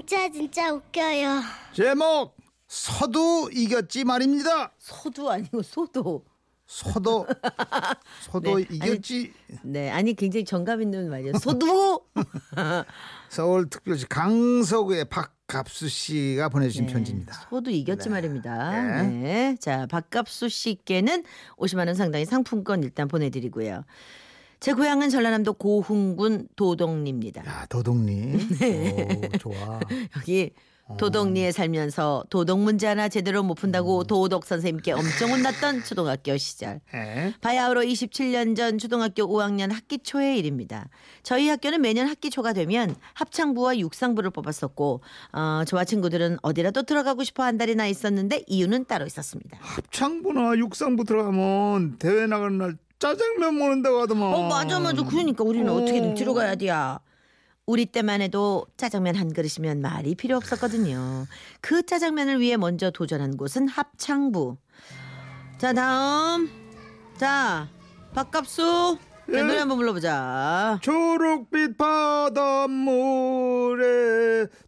진짜 진짜 웃겨요. 제목 서도 이겼지 말입니다. 소도 아니고 소도. 서도 서도 네, 이겼지. 네, 아니 굉장히 정감 있는 말이에요. 소도. 서울특별시 강서구의 박갑수 씨가 보내주신 네, 편지입니다. 소도 이겼지 네. 말입니다. 네. 네. 자, 박갑수 씨께는 50만 원 상당의 상품권 일단 보내드리고요. 제 고향은 전라남도 고흥군 도동리입니다. 야 도동리. 네. 오, 좋아. 여기 어. 도덕리에 살면서 도덕 문제 하나 제대로 못 음. 푼다고 도덕 선생님께 엄청 혼났던 초등학교 시절. 예. 바야흐로 27년 전 초등학교 5학년 학기 초의 일입니다. 저희 학교는 매년 학기 초가 되면 합창부와 육상부를 뽑았었고 어, 저와 친구들은 어디라도 들어가고 싶어 한 달이나 있었는데 이유는 따로 있었습니다. 합창부나 육상부 들어가면 대회 나가는 날 짜장면 먹는다고 하더만. 어 맞아 맞아 그러니까 우리는 어. 어떻게든 들어가야 돼야. 우리 때만 해도 짜장면 한 그릇이면 말이 필요 없었거든요. 그 짜장면을 위해 먼저 도전한 곳은 합창부. 자 다음 자 박갑수 자, 예? 노래 한번 불러보자. 초록빛 바닷물에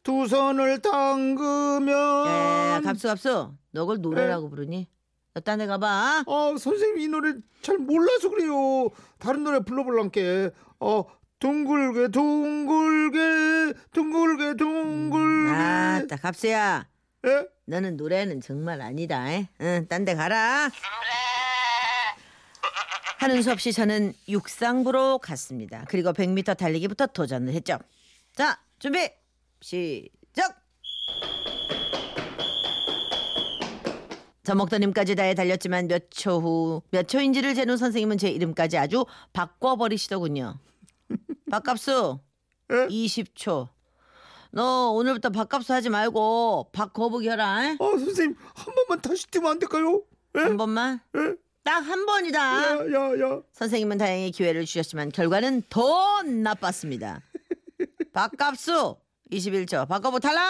두 손을 담그면 야, 갑수 갑수 너 그걸 노래라고 부르니? 너딴 데 가봐. 어 선생님 이 노래 잘 몰라서 그래요 다른 노래 불러볼란게 어 둥글게 둥글게 둥글게 둥글게 아따 갑수야 예? 너는 노래는 정말 아니다. 에? 응, 딴 데 가라. 하는 수 없이 저는 육상부로 갔습니다. 그리고 100m 달리기부터 도전을 했죠. 자, 준비, 시작! 저 먹더님까지 다해 달렸지만 몇 초 후, 몇 초인지를 재는 선생님은 제 이름까지 아주 바꿔버리시더군요. 박갑수, 예? 20초. 너 오늘부터 박갑수 하지 말고 박거북이 해라. 에? 어 선생님 한 번만 다시 뛰면 안 될까요? 예? 한 번만? 예? 딱한 번이다. 야야야 선생님은 다행히 기회를 주셨지만 결과는 더 나빴습니다. 박갑수 21초 바꿔보 탈락.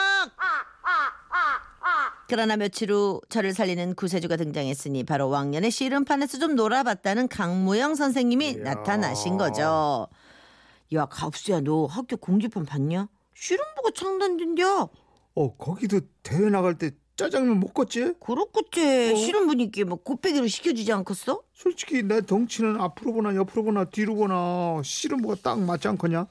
그러나 며칠 후 저를 살리는 구세주가 등장했으니 바로 왕년에 씨름판에서 좀 놀아봤다는 강무영 선생님이 나타나신 거죠. 야 갑수야 너 학교 공지판 봤냐? 씨름부가 창단된겨. 어 거기도 대회 나갈 때 짜장면 먹겠지? 그렇겠지. 어? 씨름 분위기 뭐 곱빼기로 시켜주지 않겠어? 솔직히 내 덩치는 앞으로 보나 옆으로 보나 뒤로 보나 씨름 뭐가 딱 맞지 않겠냐? 어,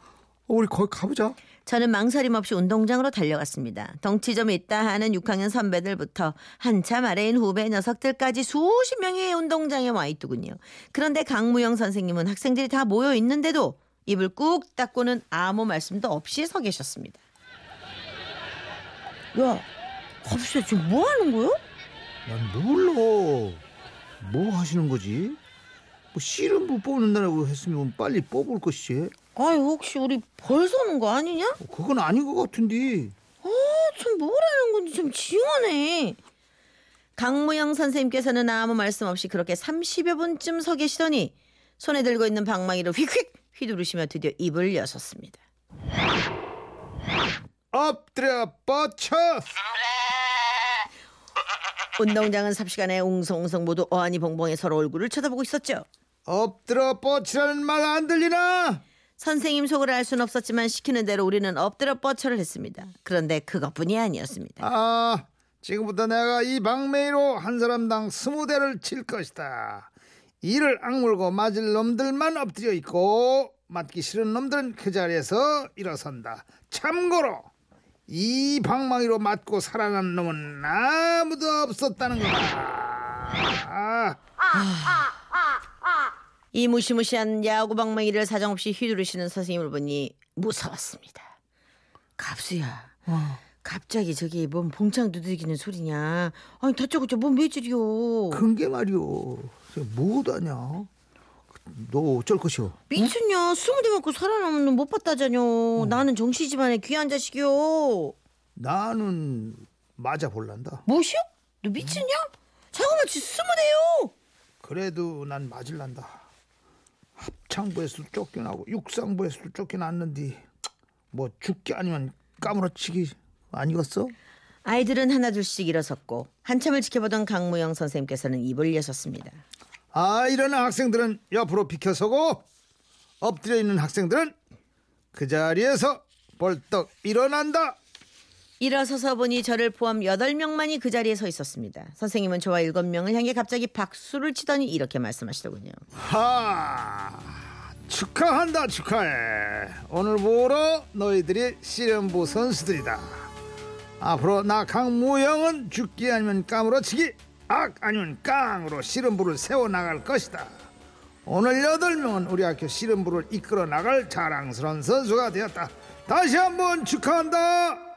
우리 거기 가보자. 저는 망설임 없이 운동장으로 달려갔습니다. 덩치 좀 있다 하는 6학년 선배들부터 한참 아래인 후배 녀석들까지 수십 명이 운동장에 와 있더군요. 그런데 강무영 선생님은 학생들이 다 모여 있는데도 입을 꾹 닫고는 아무 말씀도 없이 서 계셨습니다. 야, 갑시다 지금 뭐 하는 거요? 난 몰라. 뭐 하시는 거지? 뭐 씨름부 뽑는다고 했으면 빨리 뽑을 것이지. 아이 혹시 우리 벌 서는 거 아니냐? 어, 그건 아닌 것 같은데. 참 뭐라는 건지 좀 징하네. 강무영 선생님께서는 아무 말씀 없이 그렇게 30여 분쯤 서 계시더니 손에 들고 있는 방망이를 휙휙 휘두르시며 드디어 입을 여셨습니다. 엎드려 뻗쳐. 운동장은 삽시간에 웅성웅성 모두 어안이 봉봉해 서로 얼굴을 쳐다보고 있었죠. 엎드려 뻗치라는 말 안 들리나? 선생님 속을 알 수는 없었지만 시키는 대로 우리는 엎드려 뻗쳐를 했습니다. 그런데 그것뿐이 아니었습니다. 아, 지금부터 내가 이 방매로 한 사람당 스무 대를 칠 것이다. 이를 악물고 맞을 놈들만 엎드려 있고 맞기 싫은 놈들은 그 자리에서 일어선다. 참고로 이 방망이로 맞고 살아난 놈은 아무도 없었다는 거다. 아, 이 무시무시한 야구 방망이를 사정없이 휘두르시는 선생님을 보니 무서웠습니다. 갑수야. 갑자기 저기 뭔 봉창 두들기는 소리냐? 아니 다짜고짜 뭔 매질이요? 큰게 말이오. 뭐하냐? 너 어쩔 것이오? 미쳤냐? 스무 대 맞고 살아남은 놈못 봤다자뇨. 나는 정씨 집안의 귀한 자식이요. 나는 맞아 볼란다. 뭐시오? 너 미쳤냐? 자그마치 스무 대요. 그래도 난 맞을란다. 합창부에서도 쫓겨나고 육상부에서도 쫓겨났는데 뭐 죽기 아니면 까무러치기 아니겠어? 아이들은 하나둘씩 일어섰고 한참을 지켜보던 강무영 선생님께서는 입을 여셨습니다. 아 이러는 학생들은 옆으로 비켜서고 엎드려 있는 학생들은 그 자리에서 벌떡 일어난다. 일어서서 보니 저를 포함 8명만이 그 자리에 서 있었습니다. 선생님은 저와 7명을 향해 갑자기 박수를 치더니 이렇게 말씀하시더군요. 하 축하한다 축하해. 오늘부로 너희들이 씨름부 선수들이다. 앞으로 나 강무영은 죽기 아니면 까무러치기 악 아니면 깡으로 씨름부를 세워나갈 것이다. 오늘 여덟 명은 우리 학교 씨름부를 이끌어 나갈 자랑스러운 선수가 되었다. 다시 한번 축하한다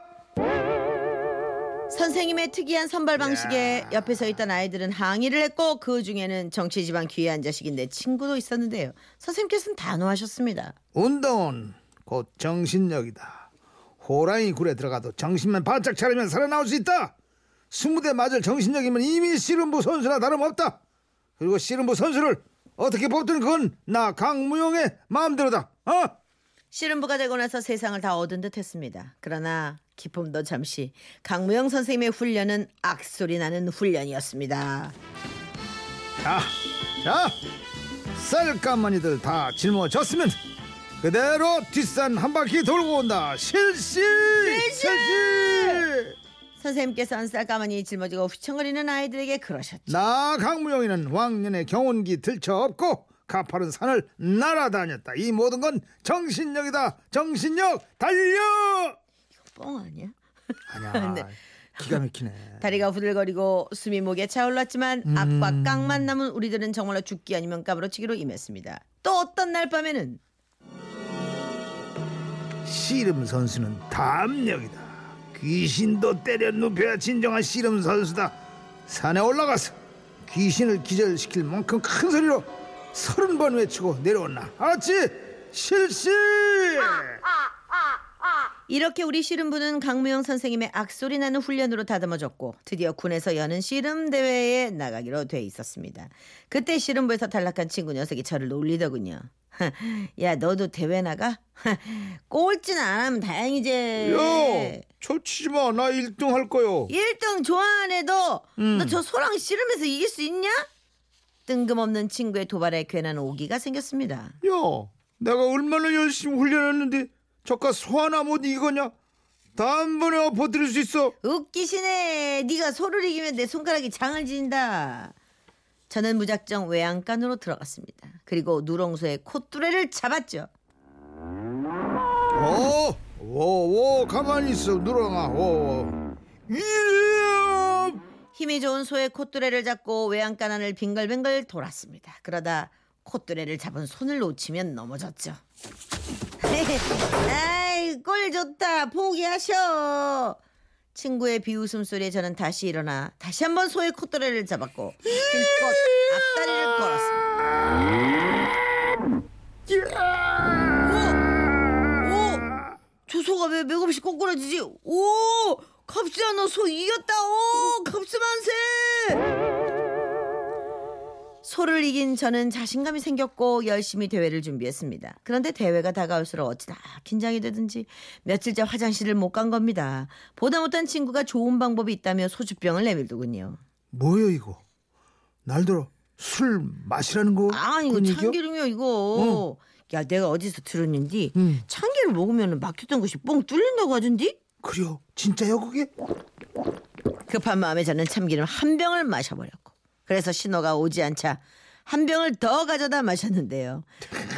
선생님의 특이한 선발 방식에 야. 옆에 서 있던 아이들은 항의를 했고 그 중에는 정치 지방 귀한 자식인 내 친구도 있었는데요. 선생님께서는 단호하셨습니다. 운동은 곧 정신력이다. 호랑이 굴에 들어가도 정신만 바짝 차리면 살아나올 수 있다. 스무 대 맞을 정신력이면 이미 씨름부 선수나 다름없다. 그리고 씨름부 선수를 어떻게 뽑든 그건 나 강무용의 마음대로다. 어? 씨름부가 되고 나서 세상을 다 얻은 듯 했습니다. 그러나 기쁨도 잠시 강무영 선생님의 훈련은 악소리 나는 훈련이었습니다. 자, 자, 쌀까머니들 다 짊어졌으면 그대로 뒷산 한 바퀴 돌고 온다. 실시, 실시. 선생님께서 쌀가마니 짊어지고 휘청거리는 아이들에게 그러셨죠. 나 강무영이는 왕년에 경운기 들쳐업고 가파른 산을 날아다녔다. 이 모든 건 정신력이다. 정신력 달려. 뻥 아니야? 아니야. 네. 기가 막히네. 다리가 후들거리고 숨이 목에 차올랐지만 음. 앞과 깡만 남은 우리들은 정말로 죽기 아니면 까부러치기로 임했습니다. 또 어떤 날 밤에는 씨름 선수는 담력이다. 귀신도 때려 눕혀야 진정한 씨름 선수다. 산에 올라가서 귀신을 기절시킬 만큼 큰 소리로 서른 번 외치고 내려온나. 알았지? 실시. 이렇게 우리 씨름부는 강무영 선생님의 악소리 나는 훈련으로 다듬어졌고 드디어 군에서 여는 씨름 대회에 나가기로 돼 있었습니다. 그때 씨름부에서 탈락한 친구 녀석이 저를 놀리더군요. 야 너도 대회 나가? 꼴찌는 안 하면 다행이지. 야, 저 치지 마. 나 1등 할 거요. 1등 좋아 안 해도 음. 너저 소랑 씨름에서 이길 수 있냐? 뜬금없는 친구의 도발에 괜한 오기가 생겼습니다. 야, 내가 얼마나 열심히 훈련했는데 저까 소 하나 못 이거냐? 다음번에 엎어뜨릴 수 있어. 웃기시네. 네가 소를 이기면 내 손가락이 장을 지닌다. 저는 무작정 외양간으로 들어갔습니다. 그리고 누렁소의 콧뚜레를 잡았죠. 오, 오, 오, 가만히 있어, 누렁아. 오, 이야! 힘이 좋은 소의 콧뚜레를 잡고 외양간 안을 빙글빙글 돌았습니다. 그러다 콧뚜레를 잡은 손을 놓치면 넘어졌죠. 아이, 꼴 좋다. 포기하셔. 친구의 비웃음 소리에 저는 다시 일어나 다시 한번 소의 콧뚜레를 잡았고 힘껏 앞다리를 걸었습니다. 오! 저 소가 왜 맥없이 꼬꾸라지지? 오! 갑수야 너 소 이겼다! 오! 갑수 만세! 소를 이긴 저는 자신감이 생겼고 열심히 대회를 준비했습니다. 그런데 대회가 다가올수록 어찌나 긴장이 되든지 며칠째 화장실을 못 간 겁니다. 보다 못한 친구가 좋은 방법이 있다며 소주병을 내밀더군요. 뭐요 이거? 날들어 술 마시라는 거? 아 이거? 참기름이야 이거. 야 내가 어디서 들었는지 응. 참기름 먹으면 막혔던 것이 뻥 뚫린다고 하던디? 그래요? 진짜요 그게? 급한 마음에 저는 참기름 한 병을 마셔버렸고 그래서 신호가 오지 않자 한 병을 더 가져다 마셨는데요.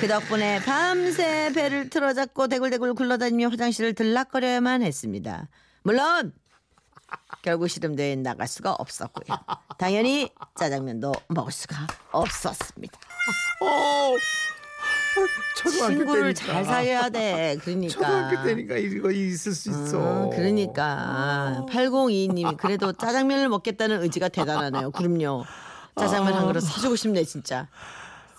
그 덕분에 밤새 배를 틀어잡고 대굴대굴 굴러다니며 화장실을 들락거려야만 했습니다. 물론 결국 씨름대회에 나갈 수가 없었고요. 당연히 짜장면도 먹을 수가 없었습니다. 어, 친구를 때니까. 잘 사귀어야 돼. 그러니까. 초등학교 때니까 이거 있을 수 있어. 어, 그러니까 8022님이 그래도 짜장면을 먹겠다는 의지가 대단하네요. 그럼요. 짜장면 한 그릇 사주고 싶네 진짜.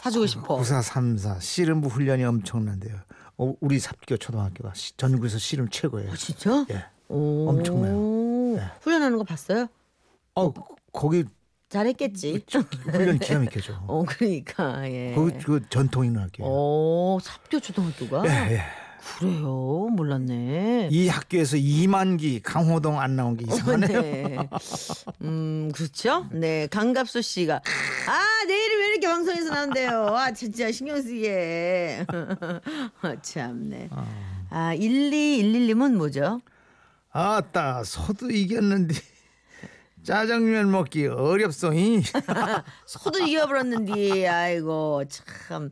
사주고 싶어. 9434 씨름부 훈련이 엄청난데요. 어, 우리 삽교 초등학교가 시- 전국에서 씨름 최고예요. 진짜? 예. 오. 엄청나요. 네. 훈련하는 거 봤어요? 어, 거기 잘했겠지. 훈련 기가 막혀죠. 어 그러니까 예. 그 전통 있는 학교예요. 어 삽교 초등학교가 예, 예. 그래요. 몰랐네. 이 학교에서 이만기 강호동 안 나온 게 이상하네요. 네. 음, 그렇죠? 네. 강갑수 씨가. 아, 내일이 왜 이렇게 방송에서 나온대요? 아, 진짜 신경 쓰게. 아, 참네. 아, 1211님은 뭐죠? 아따 소도 이겼는데 짜장면 먹기 어렵소이. 소도 이겨버렸는데 아이고 참